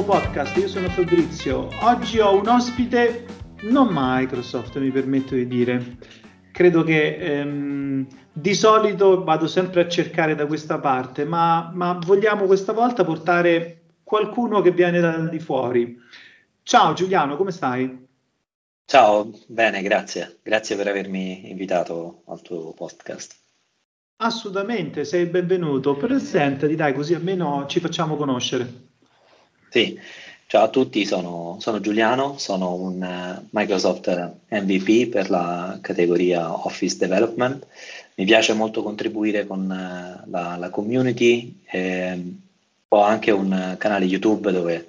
nuovo podcast, io sono Fabrizio. Oggi ho un ospite non Microsoft, mi permetto di dire. Credo che ehm, di solito vado sempre a cercare da questa parte, ma, ma vogliamo questa volta portare qualcuno che viene da di fuori. Ciao Giuliano, come stai? Ciao, bene, grazie. Grazie per avermi invitato al tuo podcast. Assolutamente, sei benvenuto. Presentati, dai, così almeno ci facciamo conoscere. Sì, ciao a tutti, sono, sono Giuliano, sono un uh, Microsoft MVP per la categoria Office Development. Mi piace molto contribuire con uh, la, la, community. E ho anche un canale YouTube dove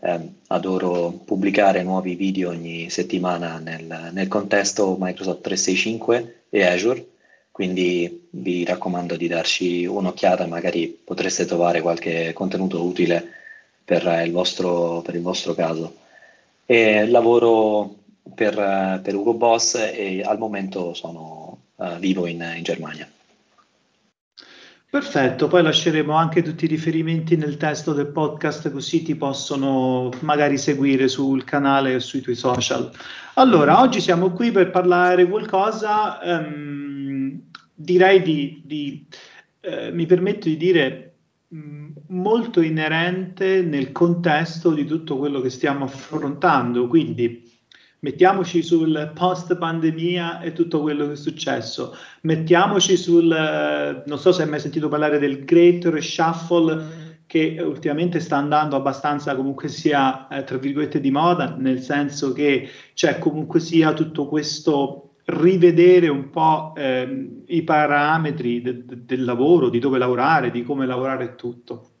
eh, adoro pubblicare nuovi video ogni settimana nel, nel contesto Microsoft 365 e Azure quindi vi raccomando di darci un'occhiata, magari potreste trovare qualche contenuto utile per il vostro, per il vostro caso. E lavoro per, per Ugo Boss e al momento sono uh, vivo in, in Germania. Perfetto, poi lasceremo anche tutti i riferimenti nel testo del podcast così ti possono magari seguire sul canale e sui tuoi social. Allora, oggi siamo qui per parlare qualcosa, um, direi di, di eh, mi permetto di dire molto inerente nel contesto di tutto quello che stiamo affrontando. Quindi mettiamoci sul post pandemia e tutto quello che è successo, mettiamoci sul, non so se hai mai sentito parlare del Great Reshuffle che ultimamente sta andando abbastanza comunque sia eh, tra virgolette di moda, nel senso che c'è comunque sia tutto questo rivedere un po' ehm, i parametri de- de- del lavoro, di dove lavorare, di come lavorare tutto.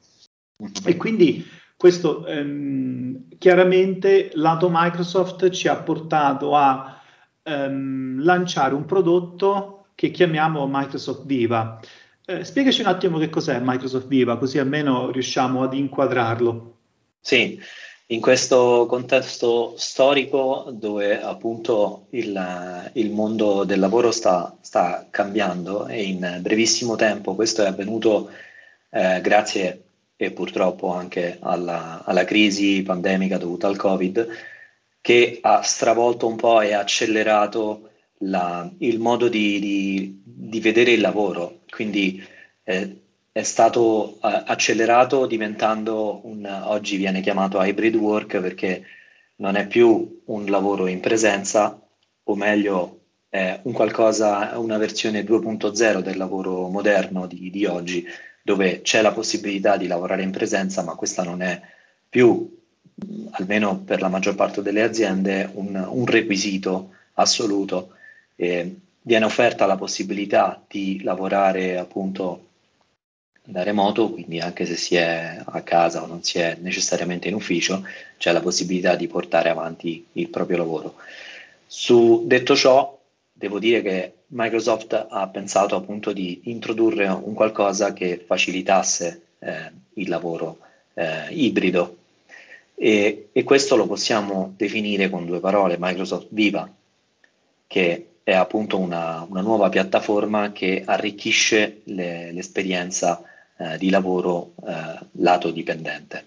E quindi questo ehm, chiaramente lato Microsoft ci ha portato a ehm, lanciare un prodotto che chiamiamo Microsoft Viva. Eh, spiegaci un attimo che cos'è Microsoft Viva, così almeno riusciamo ad inquadrarlo. Sì, in questo contesto storico dove appunto il, il mondo del lavoro sta, sta, cambiando e in brevissimo tempo questo è avvenuto eh, grazie e purtroppo anche alla, alla, crisi pandemica dovuta al Covid che ha stravolto un po' e accelerato la, il modo di, di, di, vedere il lavoro. Quindi eh, è stato uh, accelerato diventando un, oggi viene chiamato hybrid work perché non è più un lavoro in presenza, o meglio è un qualcosa, una versione 2.0 del lavoro moderno di, di oggi, dove c'è la possibilità di lavorare in presenza, ma questa non è più, almeno per la maggior parte delle aziende, un, un requisito assoluto. E viene offerta la possibilità di lavorare appunto da remoto, quindi anche se si è a casa o non si è necessariamente in ufficio, c'è la possibilità di portare avanti il proprio lavoro. Su detto ciò, devo dire che Microsoft ha pensato appunto di introdurre un qualcosa che facilitasse eh, il lavoro eh, ibrido e, e, questo lo possiamo definire con due parole, Microsoft Viva, che è appunto una, una nuova piattaforma che arricchisce le, l'esperienza eh, di lavoro eh, lato dipendente.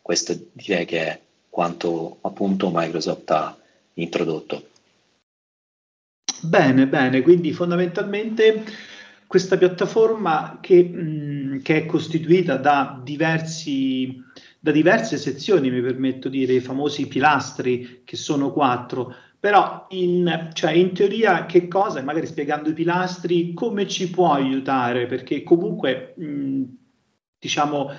Questo direi che è quanto appunto Microsoft ha introdotto. Bene, bene, quindi fondamentalmente questa piattaforma che, mh, che è costituita da, diversi, da diverse sezioni, mi permetto di dire, i famosi pilastri, che sono quattro, però in, cioè in, teoria che cosa, magari spiegando i pilastri, come ci può aiutare? Perché comunque, mh, diciamo,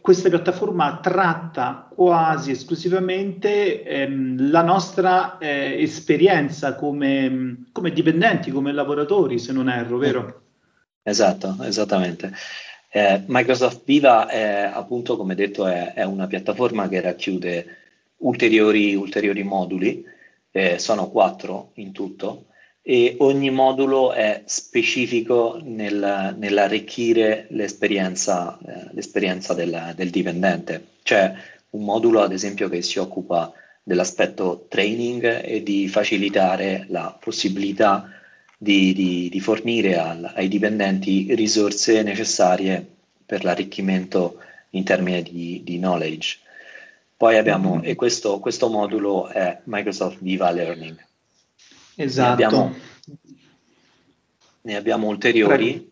questa piattaforma tratta quasi esclusivamente ehm, la nostra eh, esperienza come, come, dipendenti, come lavoratori, se non erro, vero? Esatto, esattamente. Eh, Microsoft Viva è appunto, come detto, è, è una piattaforma che racchiude ulteriori, ulteriori moduli eh, sono quattro in tutto e ogni modulo è specifico nel, nell'arricchire l'esperienza, eh, l'esperienza del, del, dipendente. C'è un modulo, ad esempio, che si occupa dell'aspetto training e di facilitare la possibilità di, di, di fornire al, ai dipendenti risorse necessarie per l'arricchimento in termini di, di knowledge. Poi abbiamo, mm-hmm. e questo, questo, modulo è Microsoft Viva Learning. Esatto. Ne abbiamo, ne abbiamo ulteriori,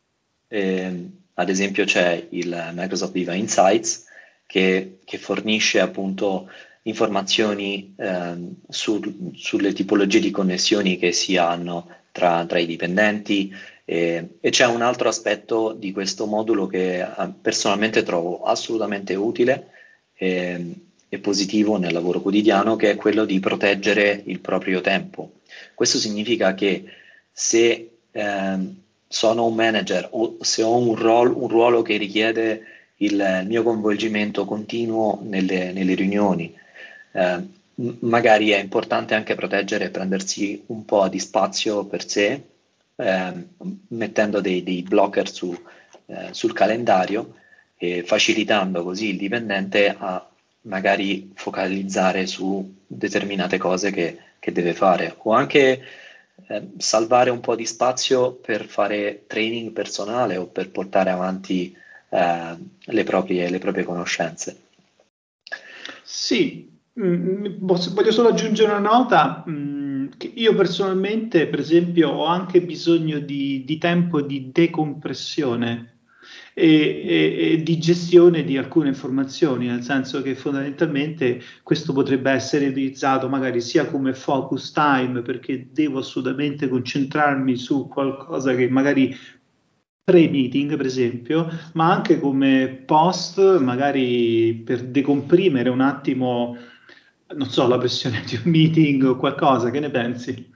eh, ad esempio c'è il Microsoft Viva Insights che, che fornisce appunto informazioni eh, su, sulle tipologie di connessioni che si hanno tra, tra i dipendenti e, e, c'è un altro aspetto di questo modulo che eh, personalmente trovo assolutamente utile e, e positivo nel lavoro quotidiano che è quello di proteggere il proprio tempo. Questo significa che se eh, sono un manager o se ho un, rol, un ruolo che richiede il mio coinvolgimento continuo nelle, nelle riunioni, eh, magari è importante anche proteggere e prendersi un po' di spazio per sé, eh, mettendo dei, dei blocker su, eh, sul calendario e facilitando così il dipendente a magari focalizzare su determinate cose che, che deve fare. O anche eh, salvare un po' di spazio per fare training personale o per portare avanti eh, le, proprie, le proprie conoscenze. Sì, Mm, voglio solo aggiungere una nota, mm, che io personalmente, per esempio, ho anche bisogno di, di tempo di decompressione e, e, di gestione di alcune informazioni, nel senso che fondamentalmente questo potrebbe essere utilizzato magari sia come focus time, perché devo assolutamente concentrarmi su qualcosa che magari pre-meeting, per esempio, ma anche come post, magari per decomprimere un attimo non so, la pressione di un meeting o qualcosa, che ne pensi?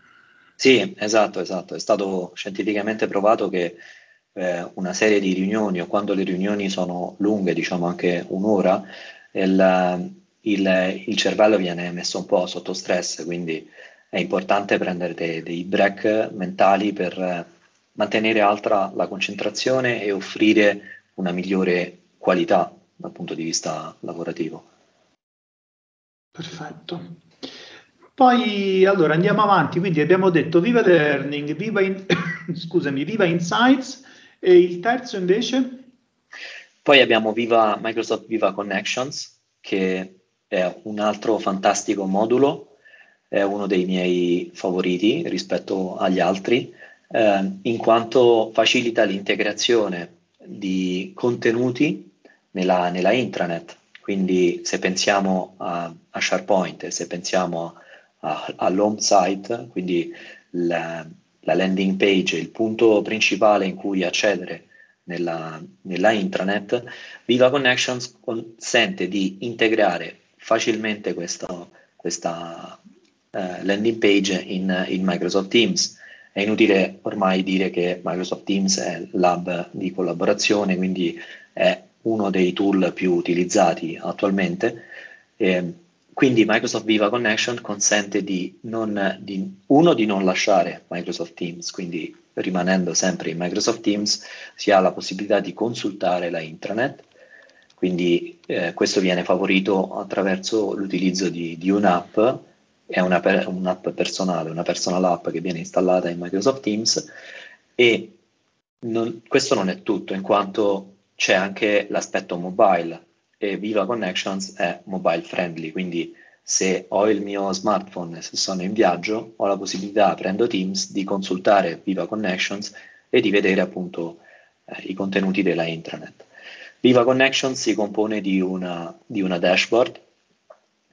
Sì, esatto, esatto. È stato scientificamente provato che eh, una serie di riunioni o quando le riunioni sono lunghe, diciamo anche un'ora, il, il, il cervello viene messo un po' sotto stress, quindi è importante prendere dei, dei break mentali per mantenere alta la concentrazione e offrire una migliore qualità dal punto di vista lavorativo. Perfetto. Poi allora andiamo avanti, quindi abbiamo detto Viva Learning, Viva, in, scusami, Viva Insights e il terzo invece? Poi abbiamo Viva Microsoft Viva Connections che è un altro fantastico modulo, è uno dei miei favoriti rispetto agli altri, eh, in quanto facilita l'integrazione di contenuti nella, nella intranet quindi se pensiamo a, a SharePoint, se pensiamo all'home site, quindi la, la, landing page, il punto principale in cui accedere nella, nella intranet, Viva Connections consente di integrare facilmente questo, questa uh, landing page in, in Microsoft Teams. È inutile ormai dire che Microsoft Teams è l'hub di collaborazione, quindi è uno dei tool più utilizzati attualmente. Eh, quindi Microsoft Viva Connection consente di, non, di, uno, di non lasciare Microsoft Teams, quindi rimanendo sempre in Microsoft Teams si ha la possibilità di consultare la intranet, quindi eh, questo viene favorito attraverso l'utilizzo di, di un'app, è una per, un'app personale, una personal app che viene installata in Microsoft Teams. E non, questo non è tutto, in quanto c'è anche l'aspetto mobile e Viva Connections è mobile friendly, quindi se ho il mio smartphone e se sono in viaggio ho la possibilità, prendo Teams, di consultare Viva Connections e di vedere appunto eh, i contenuti della intranet. Viva Connections si compone di una, di una dashboard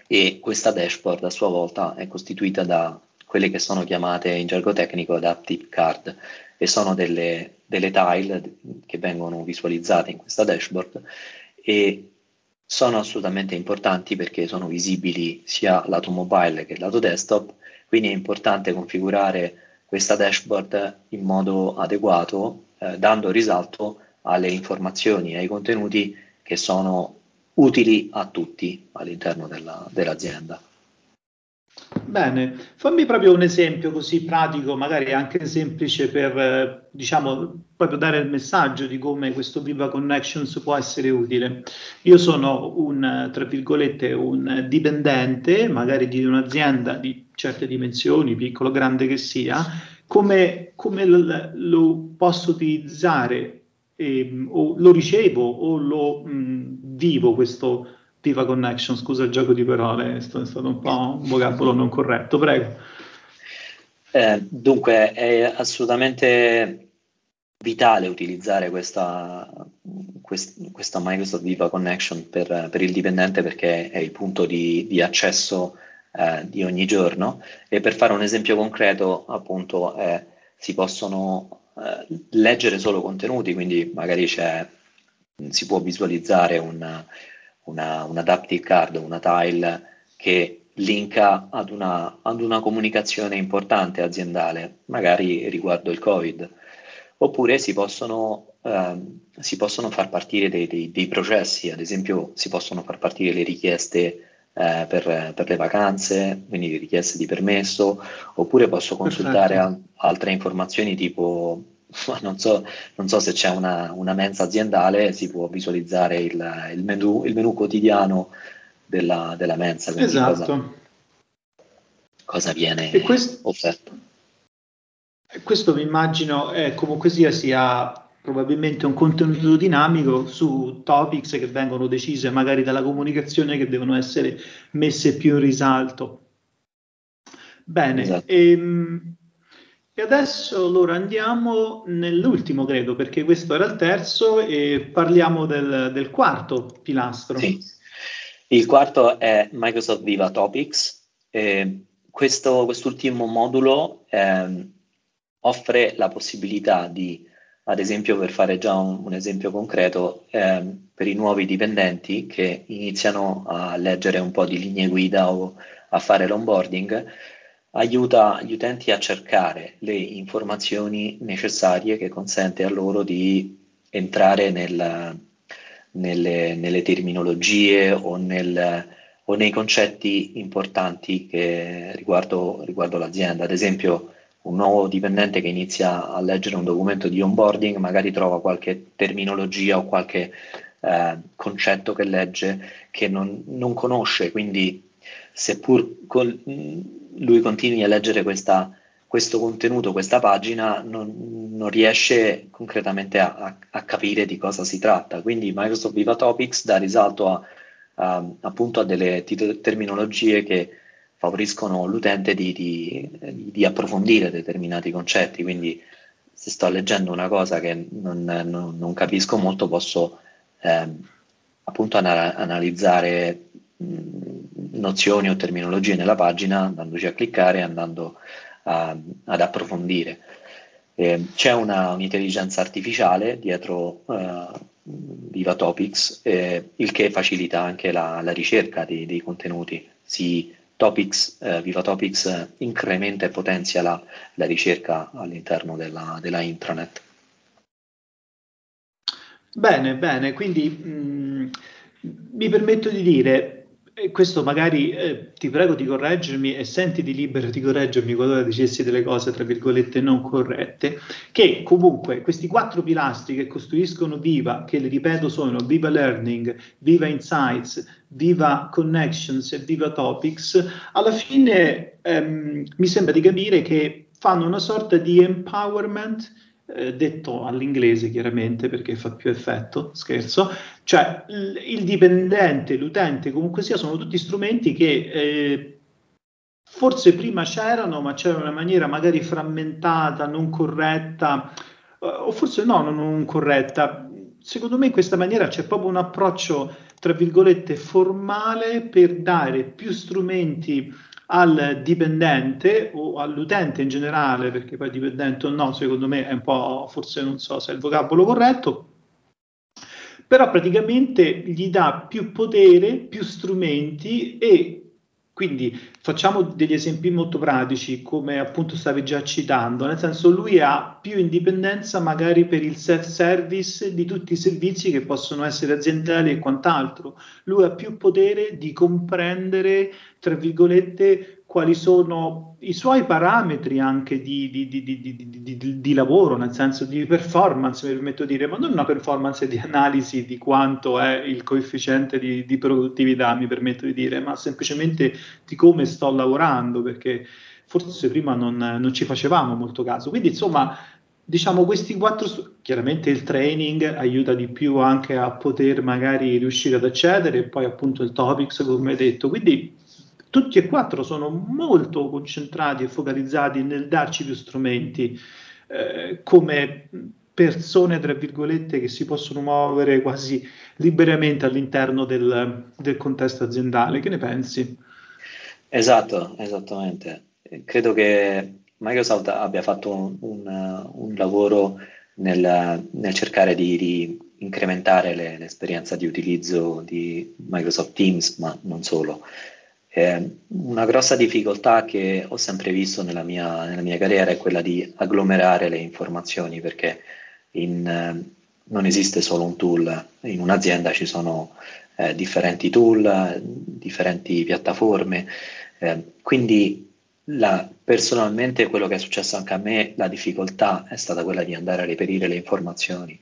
e questa dashboard a sua volta è costituita da quelle che sono chiamate in gergo tecnico adaptive card e sono delle, delle tile che vengono visualizzate in questa dashboard e sono assolutamente importanti perché sono visibili sia lato mobile che lato desktop, quindi è importante configurare questa dashboard in modo adeguato, eh, dando risalto alle informazioni e ai contenuti che sono utili a tutti all'interno della, dell'azienda. Bene, fammi proprio un esempio così pratico, magari anche semplice per, eh, diciamo, proprio dare il messaggio di come questo Viva Connections può essere utile. Io sono un, tra virgolette, un dipendente, magari di un'azienda di certe dimensioni, piccolo o grande che sia, come, come lo, posso utilizzare eh, o lo ricevo o lo mh, vivo questo Viva Connection, scusa il gioco di parole, è stato un po' un vocabolo non corretto, prego. Eh, dunque, è assolutamente vitale utilizzare questa, quest, questa Microsoft Viva Connection per, per, il dipendente perché è il punto di, di accesso eh, di ogni giorno e per fare un esempio concreto appunto eh, si possono eh, leggere solo contenuti, quindi magari si può visualizzare una, una, un adaptive card, una tile che linka ad una, ad una comunicazione importante aziendale, magari riguardo il Covid, oppure si possono, ehm, si possono far partire dei, dei, dei, processi, ad esempio si possono far partire le richieste eh, per, per, le vacanze, quindi le richieste di permesso, oppure posso consultare a, altre informazioni tipo, non so, non so se c'è una, una, mensa aziendale, si può visualizzare il, il, menu, il menu quotidiano della, della mensa. Esatto. Cosa, cosa viene questo, offerto. Questo mi immagino eh, comunque sia, sia probabilmente un contenuto dinamico su topics che vengono decise magari dalla comunicazione che devono essere messe più in risalto. Bene, esatto. ehm, e adesso allora andiamo nell'ultimo, credo, perché questo era il terzo e parliamo del, del quarto pilastro. Sì. Il quarto è Microsoft Viva Topics. Eh, questo, quest'ultimo modulo eh, offre la possibilità di, ad esempio, per fare già un, un esempio concreto, eh, per i nuovi dipendenti che iniziano a leggere un po' di linee guida o a fare l'onboarding, aiuta gli utenti a cercare le informazioni necessarie che consente a loro di entrare nel, nelle, nelle, terminologie o, nel, o, nei concetti importanti che riguardo, riguardo l'azienda. Ad esempio, un nuovo dipendente che inizia a leggere un documento di onboarding magari trova qualche terminologia o qualche eh, concetto che legge che non, non conosce, quindi seppur col, lui continui a leggere questa, questo contenuto, questa pagina, non, non riesce concretamente a, a, a, capire di cosa si tratta. Quindi Microsoft Viva Topics dà risalto a, a appunto a delle terminologie che favoriscono l'utente di, di, di, approfondire determinati concetti. Quindi se sto leggendo una cosa che non, non, non capisco molto, posso eh, appunto ana- analizzare mh, nozioni o terminologie nella pagina, andandoci a cliccare e andando a, ad approfondire. Eh, c'è una, un'intelligenza artificiale dietro eh, Viva Topics, eh, il che facilita anche la, la ricerca di, dei contenuti. Si, Topics, eh, Viva Topics eh, incrementa e potenzia la, la ricerca all'interno della, della, intranet. Bene, bene, quindi mh, mi permetto di dire, questo magari eh, ti prego di correggermi e sentiti libero di correggermi qualora dicessi delle cose, tra virgolette, non corrette, che comunque questi quattro pilastri che costruiscono Viva, che le ripeto sono Viva Learning, Viva Insights, Viva Connections e Viva Topics, alla fine ehm, mi sembra di capire che fanno una sorta di empowerment eh, detto all'inglese chiaramente perché fa più effetto, scherzo, cioè il, dipendente, l'utente, comunque sia, sono tutti strumenti che eh, forse prima c'erano, ma c'era una maniera magari frammentata, non corretta, eh, o forse no, non corretta. Secondo me in questa maniera c'è proprio un approccio, tra virgolette, formale per dare più strumenti al dipendente o all'utente in generale, perché poi dipendente o no, secondo me è un po', forse non so se è il vocabolo corretto, però praticamente gli dà più potere, più strumenti e quindi facciamo degli esempi molto pratici, come appunto stavi già citando, nel senso lui ha più indipendenza magari per il self-service di tutti i servizi che possono essere aziendali e quant'altro. Lui ha più potere di comprendere, tra virgolette, quali sono i suoi parametri anche di, di, di, di, lavoro, nel senso di performance, mi permetto di dire, ma non una performance di analisi di quanto è il coefficiente di, produttività, mi permetto di dire, ma semplicemente di come sto lavorando, perché forse prima non, non ci facevamo molto caso. Quindi, insomma, diciamo questi quattro, chiaramente il training aiuta di più anche a poter magari riuscire ad accedere e poi appunto il topics come detto, quindi tutti e quattro sono molto concentrati e focalizzati nel darci più strumenti eh, come persone, tra virgolette, che si possono muovere quasi liberamente all'interno del, del contesto aziendale. Che ne pensi? Esatto, esattamente. Credo che Microsoft abbia fatto un, un, lavoro nel, nel cercare di, di incrementare le, l'esperienza di utilizzo di Microsoft Teams, ma non solo. Eh, una grossa difficoltà che ho sempre visto nella mia, nella mia, carriera è quella di agglomerare le informazioni, perché in, eh, non esiste solo un tool, in un'azienda ci sono eh, differenti tool, differenti piattaforme, eh, quindi la, personalmente quello che è successo anche a me, la difficoltà è stata quella di andare a reperire le informazioni.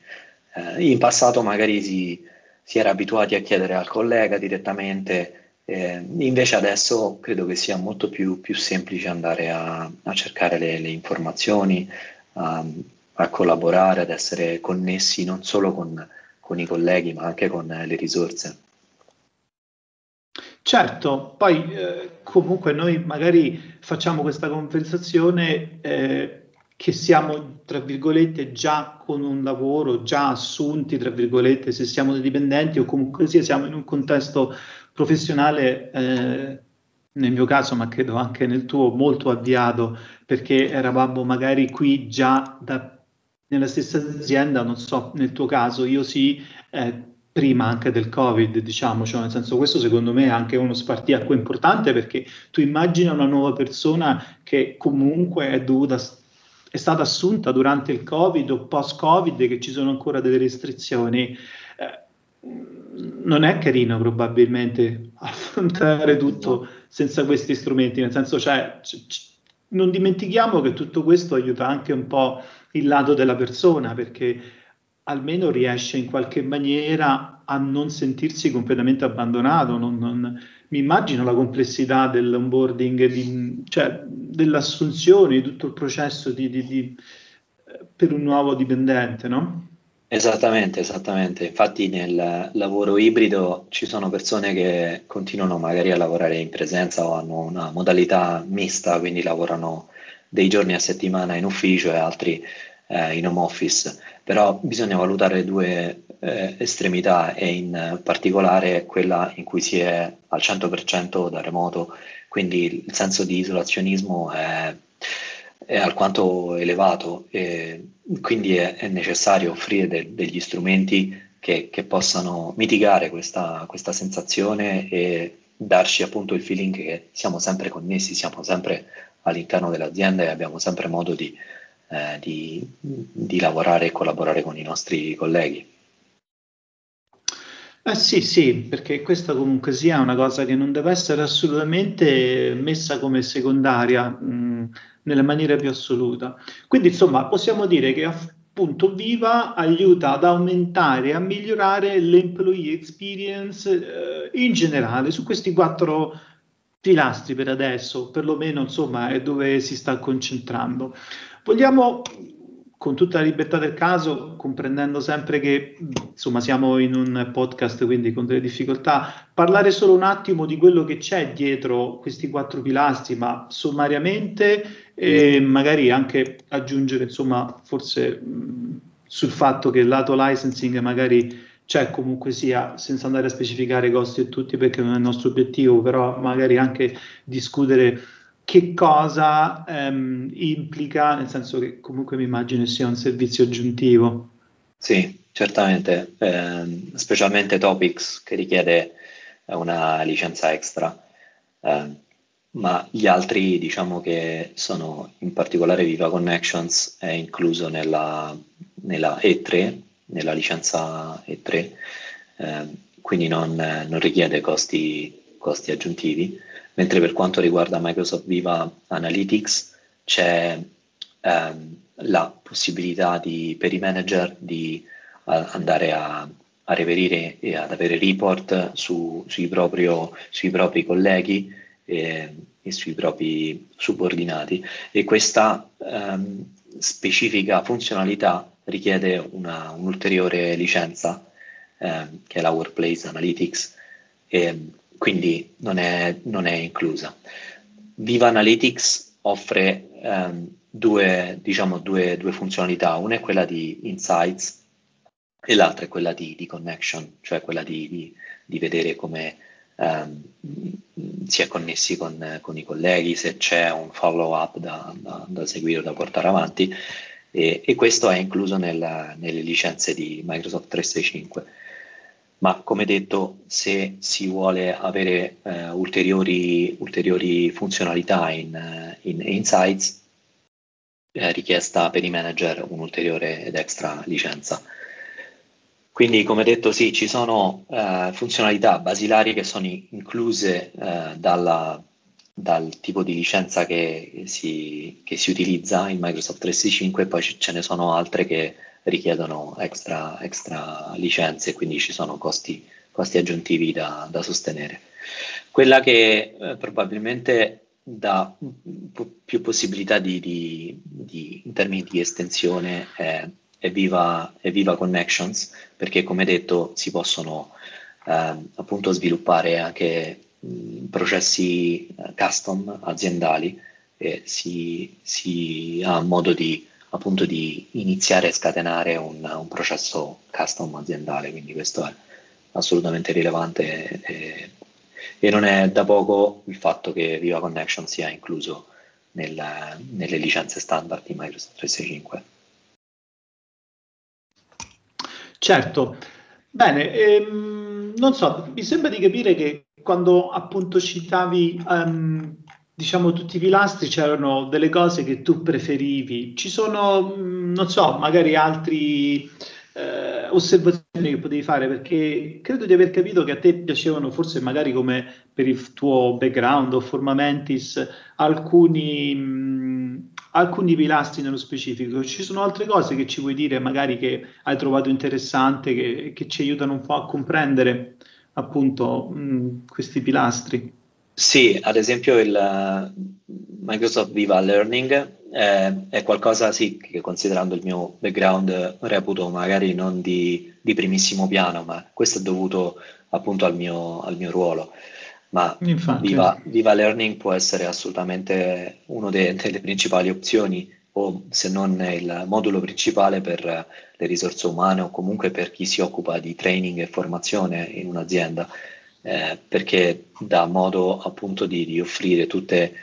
Eh, in passato magari si, si, era abituati a chiedere al collega direttamente, eh, invece adesso credo che sia molto più, più semplice andare a, a cercare le, le informazioni, a, a, collaborare, ad essere connessi non solo con, con i colleghi ma anche con le risorse. Certo, poi eh, comunque noi magari facciamo questa conversazione eh, che siamo, tra virgolette, già con un lavoro, già assunti, tra virgolette, se siamo dei dipendenti o comunque sia siamo in un contesto professionale, eh, nel mio caso, ma credo anche nel tuo, molto avviato, perché eravamo magari qui già da, nella stessa azienda, non so, nel tuo caso, io sì, eh, prima anche del Covid, diciamo, cioè nel senso questo secondo me è anche uno spartiacque importante perché tu immagina una nuova persona che comunque è dovuta è stata assunta durante il Covid o post-Covid che ci sono ancora delle restrizioni. Eh, non è carino probabilmente affrontare tutto senza questi strumenti, nel senso cioè, c- c- non dimentichiamo che tutto questo aiuta anche un po' il lato della persona perché almeno riesce in qualche maniera a non sentirsi completamente abbandonato. Non, non, mi immagino la complessità dell'onboarding, di, cioè dell'assunzione, di tutto il processo di, di, di, per un nuovo dipendente, no? Esattamente, esattamente. Infatti nel lavoro ibrido ci sono persone che continuano magari a lavorare in presenza o hanno una modalità mista, quindi lavorano dei giorni a settimana in ufficio e altri eh, in home office, però bisogna valutare due eh, estremità e in particolare quella in cui si è al 100% da remoto, quindi il senso di isolazionismo è, è alquanto elevato e quindi è, è necessario offrire de, degli strumenti che, che possano mitigare questa, questa sensazione e darci appunto il feeling che siamo sempre connessi, siamo sempre all'interno dell'azienda e abbiamo sempre modo di eh, di, di lavorare e collaborare con i nostri colleghi. Eh sì, sì, perché questa comunque sia una cosa che non deve essere assolutamente messa come secondaria mh, nella maniera più assoluta. Quindi, insomma, possiamo dire che appunto Viva aiuta ad aumentare e a migliorare l'employee experience eh, in generale su questi quattro pilastri per adesso, perlomeno insomma è dove si sta concentrando. Vogliamo, con tutta la libertà del caso, comprendendo sempre che insomma siamo in un podcast, quindi con delle difficoltà, parlare solo un attimo di quello che c'è dietro questi quattro pilastri, ma sommariamente e magari anche aggiungere, insomma, forse mh, sul fatto che il lato licensing magari c'è comunque sia, senza andare a specificare i costi e tutti perché non è il nostro obiettivo, però magari anche discutere che cosa ehm, implica, nel senso che comunque mi immagino sia un servizio aggiuntivo. Sì, certamente, eh, specialmente Topics che richiede una licenza extra, eh, ma gli altri diciamo che sono in particolare Viva Connections è incluso nella, nella E3, nella licenza E3, eh, quindi non, non richiede costi, costi aggiuntivi mentre per quanto riguarda Microsoft Viva Analytics c'è ehm, la possibilità di, per i manager di uh, andare a, a, reperire e ad avere report su, sui, proprio, sui, propri colleghi e, e, sui propri subordinati. E questa, um, specifica funzionalità richiede una, un'ulteriore licenza, eh, che è la Workplace Analytics, e quindi non è, non è inclusa. Viva Analytics offre ehm, due, diciamo, due, due, funzionalità, una è quella di Insights e l'altra è quella di, di Connection, cioè quella di, di, di vedere come ehm, si è connessi con, con, i colleghi, se c'è un follow up da, da, da seguire o da portare avanti. E, e questo è incluso nella, nelle licenze di Microsoft 365 ma come detto se si vuole avere eh, ulteriori, ulteriori, funzionalità in, in Insights è richiesta per i manager un'ulteriore ed extra licenza. Quindi come detto sì, ci sono eh, funzionalità basilari che sono incluse eh, dalla, dal tipo di licenza che si, che si, utilizza in Microsoft 365 e poi ce ne sono altre che richiedono extra, extra licenze, quindi ci sono costi, costi aggiuntivi da, da, sostenere. Quella che eh, probabilmente dà più possibilità di, di, di, in termini di estensione è, è, Viva, è, Viva, Connections, perché come detto si possono eh, appunto sviluppare anche mh, processi eh, custom aziendali e si, si ha modo di appunto di iniziare a scatenare un, un processo custom aziendale, quindi questo è assolutamente rilevante e, e, non è da poco il fatto che Viva Connection sia incluso nel, nelle licenze standard di Microsoft 365. Certo, bene, ehm, non so, mi sembra di capire che quando appunto citavi um, diciamo tutti i pilastri c'erano delle cose che tu preferivi. Ci sono, mm, non so, magari altri eh, osservazioni che potevi fare perché credo di aver capito che a te piacevano forse magari come per il tuo background o formamentis alcuni, mh, mm, alcuni pilastri nello specifico. Ci sono altre cose che ci vuoi dire magari che hai trovato interessante che, che ci aiutano un po' a comprendere appunto mh, mm, questi pilastri? Sì, ad esempio il Microsoft Viva Learning eh, è qualcosa sì, che considerando il mio background reputo magari non di, di primissimo piano, ma questo è dovuto appunto al mio, al mio ruolo. Ma Viva, Viva, Learning può essere assolutamente una de, delle principali opzioni o se non il modulo principale per le risorse umane o comunque per chi si occupa di training e formazione in un'azienda eh, perché dà modo appunto di, di offrire tutte,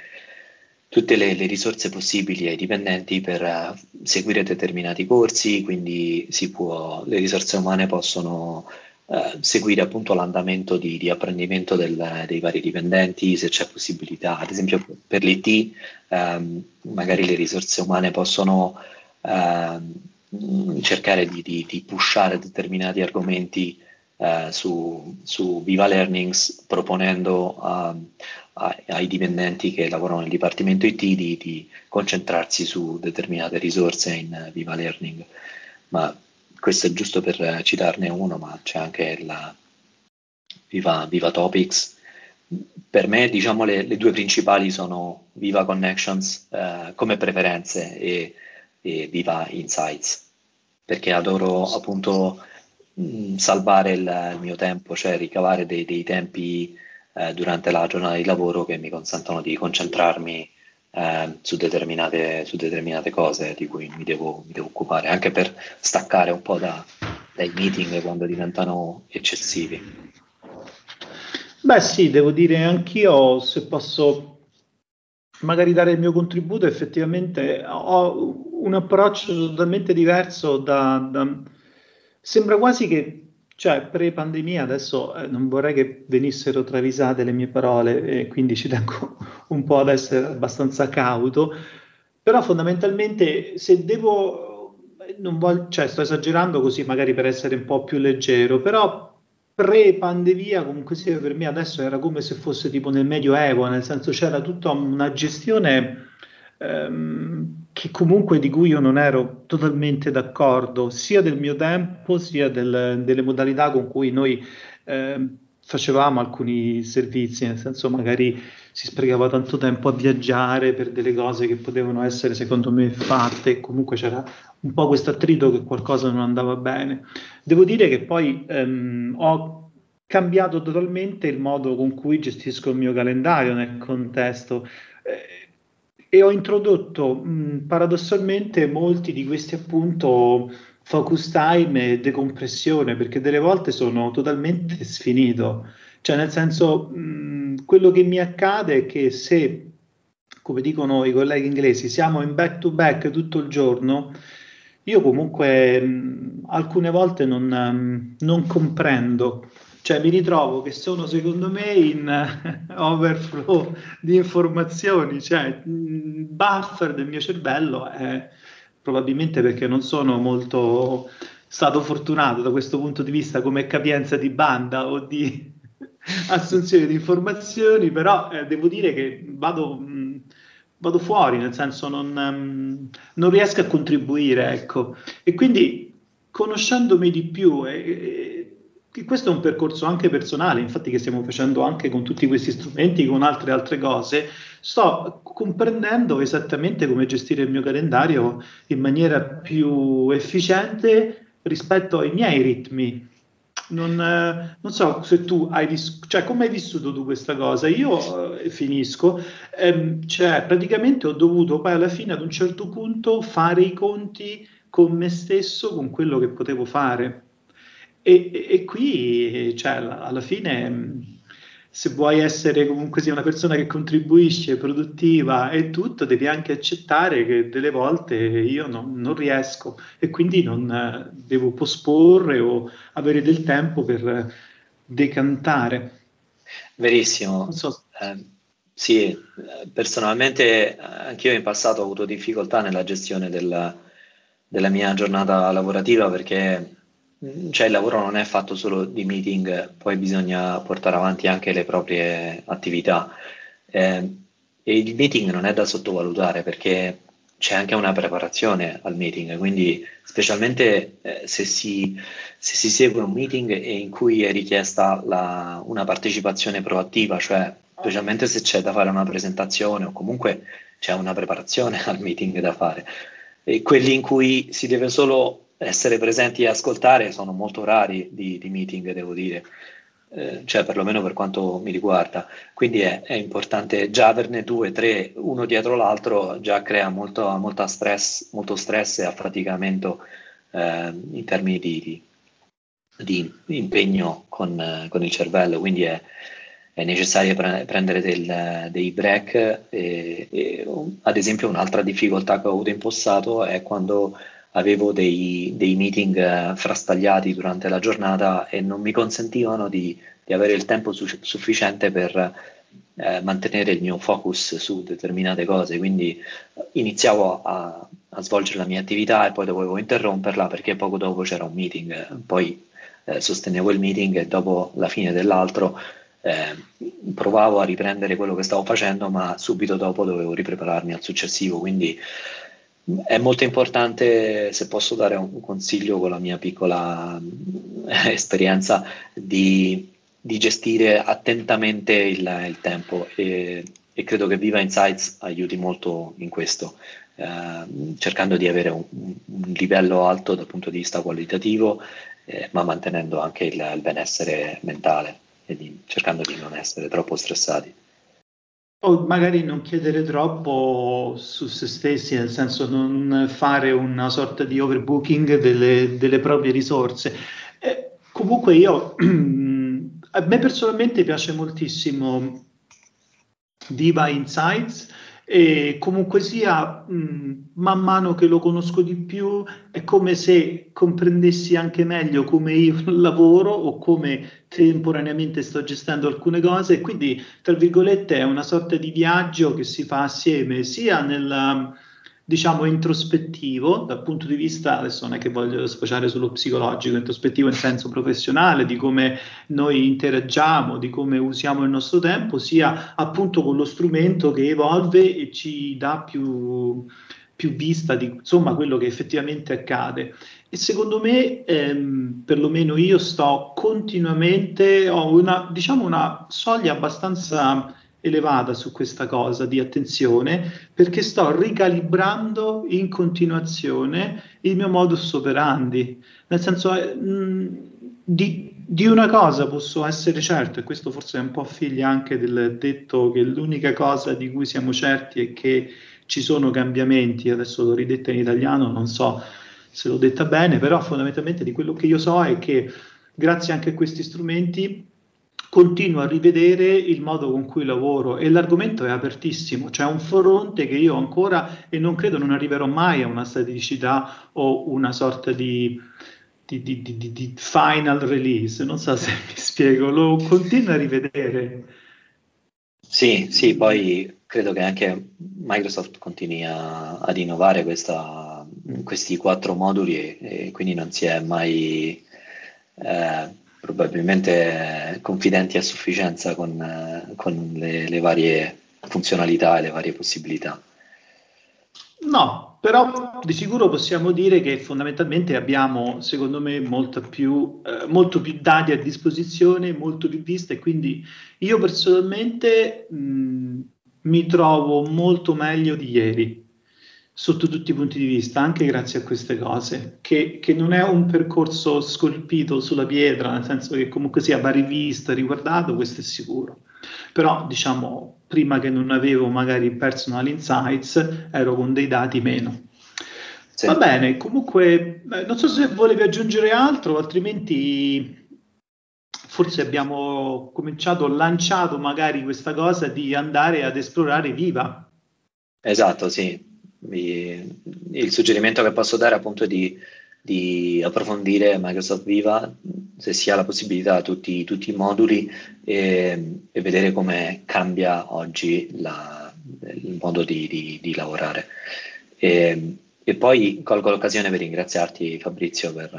tutte le, le, risorse possibili ai dipendenti per uh, seguire determinati corsi, quindi può, le risorse umane possono uh, seguire appunto l'andamento di, di apprendimento del, dei vari dipendenti, se c'è possibilità, ad esempio per l'IT um, magari le risorse umane possono uh, cercare di, di, di pushare determinati argomenti eh, su, su, Viva Learnings proponendo a, ai dipendenti che lavorano nel dipartimento IT di, di, concentrarsi su determinate risorse in Viva Learning. Ma questo è giusto per citarne uno, ma c'è anche la Viva, Viva Topics. Per me, diciamo, le, le, due principali sono Viva Connections eh, come preferenze e, e Viva Insights, perché adoro appunto Mm, salvare il, il, mio tempo, cioè ricavare dei, dei tempi eh, durante la giornata di lavoro che mi consentono di concentrarmi eh, su, determinate, su, determinate, cose di cui mi devo, mi devo, occupare, anche per staccare un po' da, dai meeting quando diventano eccessivi. Beh sì, devo dire anch'io, se posso magari dare il mio contributo, effettivamente ho un approccio totalmente diverso da, da Sembra quasi che, cioè, pre-pandemia, adesso eh, non vorrei che venissero travisate le mie parole e quindi ci tengo un po' ad essere abbastanza cauto, però fondamentalmente se devo, voglio, cioè sto esagerando così magari per essere un po' più leggero, però pre-pandemia comunque sia per me adesso era come se fosse tipo nel Medioevo, nel senso c'era tutta una gestione ehm, che comunque di cui io non ero totalmente d'accordo, sia del mio tempo, sia del, delle modalità con cui noi eh, facevamo alcuni servizi, nel senso magari si sprecava tanto tempo a viaggiare per delle cose che potevano essere secondo me fatte comunque c'era un po' questo attrito che qualcosa non andava bene. Devo dire che poi ehm, ho cambiato totalmente il modo con cui gestisco il mio calendario nel contesto eh, e ho introdotto mh, paradossalmente molti di questi appunto focus time e decompressione perché delle volte sono totalmente sfinito. Cioè, nel senso, mh, quello che mi accade è che se, come dicono i colleghi inglesi, siamo in back to back tutto il giorno, io comunque mh, alcune volte non, non, comprendo, cioè mi ritrovo che sono secondo me in overflow di informazioni, cioè il buffer del mio cervello è probabilmente perché non sono molto stato fortunato da questo punto di vista come capienza di banda o di assunzione di informazioni, però eh, devo dire che vado, mh, vado, fuori, nel senso non, um, non, riesco a contribuire, ecco. E quindi conoscendomi di più, e, e, questo è un percorso anche personale, infatti che stiamo facendo anche con tutti questi strumenti, con altre altre cose, sto comprendendo esattamente come gestire il mio calendario in maniera più efficiente rispetto ai miei ritmi non, eh, non, so se tu hai vissuto, cioè come hai vissuto tu questa cosa? Io eh, finisco, ehm, cioè praticamente ho dovuto poi alla fine ad un certo punto fare i conti con me stesso, con quello che potevo fare. E, e, e qui, cioè, alla fine se vuoi essere comunque sia una persona che contribuisce, produttiva e tutto, devi anche accettare che delle volte io non, non riesco e quindi non eh, devo posporre o avere del tempo per decantare. Verissimo. So. Eh, sì, personalmente anch'io in passato ho avuto difficoltà nella gestione della, della mia giornata lavorativa perché cioè il lavoro non è fatto solo di meeting, poi bisogna portare avanti anche le proprie attività. Eh, e il meeting non è da sottovalutare perché c'è anche una preparazione al meeting, quindi specialmente eh, se, si, se, si, segue un meeting in cui è richiesta la, una partecipazione proattiva, cioè specialmente se c'è da fare una presentazione o comunque c'è una preparazione al meeting da fare, e quelli in cui si deve solo essere presenti e ascoltare sono molto rari di, di meeting, devo dire, eh, cioè perlomeno per quanto mi riguarda. Quindi è, è, importante già averne due, tre, uno dietro l'altro, già crea molto, molto, stress, molto stress e affaticamento eh, in termini di, di, di impegno con, con, il cervello. Quindi è, è necessario pre- prendere del, dei break. E, e, ad esempio, un'altra difficoltà che ho avuto in passato è quando avevo dei, dei meeting eh, frastagliati durante la giornata e non mi consentivano di, di avere il tempo su, sufficiente per eh, mantenere il mio focus su determinate cose, quindi eh, iniziavo a, a, svolgere la mia attività e poi dovevo interromperla perché poco dopo c'era un meeting, poi eh, sostenevo il meeting e dopo la fine dell'altro eh, provavo a riprendere quello che stavo facendo, ma subito dopo dovevo riprepararmi al successivo, quindi è molto importante, se posso dare un consiglio con la mia piccola eh, esperienza, di, di, gestire attentamente il, il tempo e, e, credo che Viva Insights aiuti molto in questo, eh, cercando di avere un, un, livello alto dal punto di vista qualitativo, eh, ma mantenendo anche il, il benessere mentale e di, cercando di non essere troppo stressati. O magari non chiedere troppo su se stessi, nel senso non fare una sorta di overbooking delle, delle proprie risorse. Eh, comunque io, a me personalmente piace moltissimo Diva Insights e comunque sia, mh, man mano che lo conosco di più, è come se comprendessi anche meglio come io lavoro o come temporaneamente sto gestendo alcune cose. Quindi, tra virgolette, è una sorta di viaggio che si fa assieme sia nella diciamo introspettivo dal punto di vista, adesso non è che voglio sfociare sullo psicologico, introspettivo in senso professionale, di come noi interagiamo, di come usiamo il nostro tempo, sia appunto con lo strumento che evolve e ci dà più, più vista di insomma quello che effettivamente accade. E secondo me, ehm, perlomeno io sto continuamente, ho una, diciamo una soglia abbastanza elevata su questa cosa di attenzione perché sto ricalibrando in continuazione il mio modus operandi. Nel senso, eh, mh, di, di, una cosa posso essere certo, e questo forse è un po' figlia anche del detto che l'unica cosa di cui siamo certi è che ci sono cambiamenti, adesso l'ho ridetta in italiano, non so se l'ho detta bene, però fondamentalmente di quello che io so è che grazie anche a questi strumenti continuo a rivedere il modo con cui lavoro e l'argomento è apertissimo, c'è un fronte che io ancora e non credo non arriverò mai a una staticità o una sorta di, di, di, di final release, non so se mi spiego, lo continuo a rivedere. Sì, sì, poi credo che anche Microsoft continui a, ad innovare questa, questi quattro moduli e, e, quindi non si è mai... Eh, probabilmente confidenti a sufficienza con, eh, con le, le, varie funzionalità e le varie possibilità. No, però di sicuro possiamo dire che fondamentalmente abbiamo, secondo me, più, eh, molto più dati a disposizione, molto più viste, quindi io personalmente mh, mi trovo molto meglio di ieri sotto tutti i punti di vista, anche grazie a queste cose, che, che, non è un percorso scolpito sulla pietra, nel senso che comunque sia va rivisto, riguardato, questo è sicuro. Però, diciamo, prima che non avevo magari personal insights, ero con dei dati meno. Sì. Va bene, comunque, non so se volevi aggiungere altro, altrimenti forse abbiamo cominciato, lanciato magari questa cosa di andare ad esplorare Viva. Esatto, sì, il suggerimento che posso dare appunto è di, di approfondire Microsoft Viva se si ha la possibilità tutti, tutti i moduli e, e, vedere come cambia oggi la, il modo di, di, di lavorare. E, e poi colgo l'occasione per ringraziarti Fabrizio per,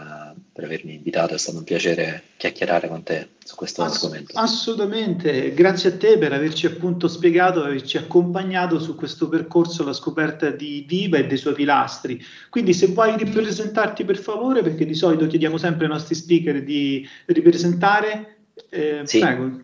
per, avermi invitato, è stato un piacere chiacchierare con te su questo Ass- argomento. Assolutamente, grazie a te per averci appunto spiegato, averci accompagnato su questo percorso alla scoperta di Viva e dei suoi pilastri. Quindi se vuoi ripresentarti per favore, perché di solito chiediamo sempre ai nostri speaker di ripresentare, eh, sì. prego.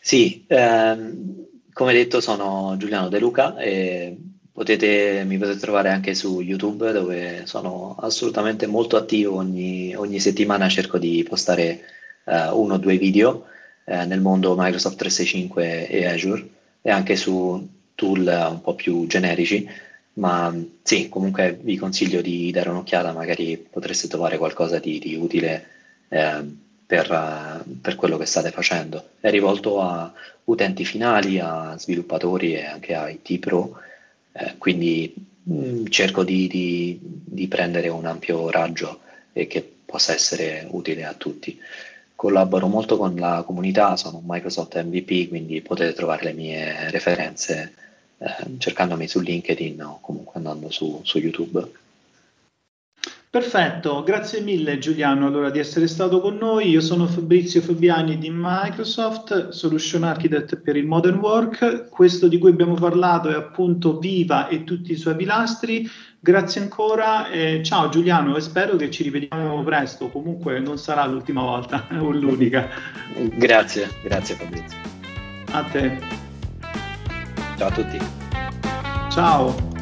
Sì, ehm, come detto sono Giuliano De Luca e Potete, mi potete trovare anche su YouTube dove sono assolutamente molto attivo, ogni, ogni settimana cerco di postare uh, uno o due video uh, nel mondo Microsoft 365 e Azure e anche su tool un po' più generici, ma sì, comunque vi consiglio di dare un'occhiata, magari potreste trovare qualcosa di, di utile uh, per, per quello che state facendo. È rivolto a utenti finali, a sviluppatori e anche a IT pro eh, quindi mh, mm, cerco di, di, di, prendere un ampio raggio e che possa essere utile a tutti. Collaboro molto con la comunità, sono un Microsoft MVP, quindi potete trovare le mie referenze eh, cercandomi su LinkedIn o comunque andando su, su YouTube. Perfetto, grazie mille Giuliano allora di essere stato con noi. Io sono Fabrizio Fabiani di Microsoft, Solution Architect per il Modern Work. Questo di cui abbiamo parlato è appunto Viva e tutti i suoi pilastri. Grazie ancora, eh, ciao Giuliano e spero che ci rivediamo presto. Comunque non sarà l'ultima volta o l'unica. Grazie, grazie Fabrizio. A te. Ciao a tutti. Ciao.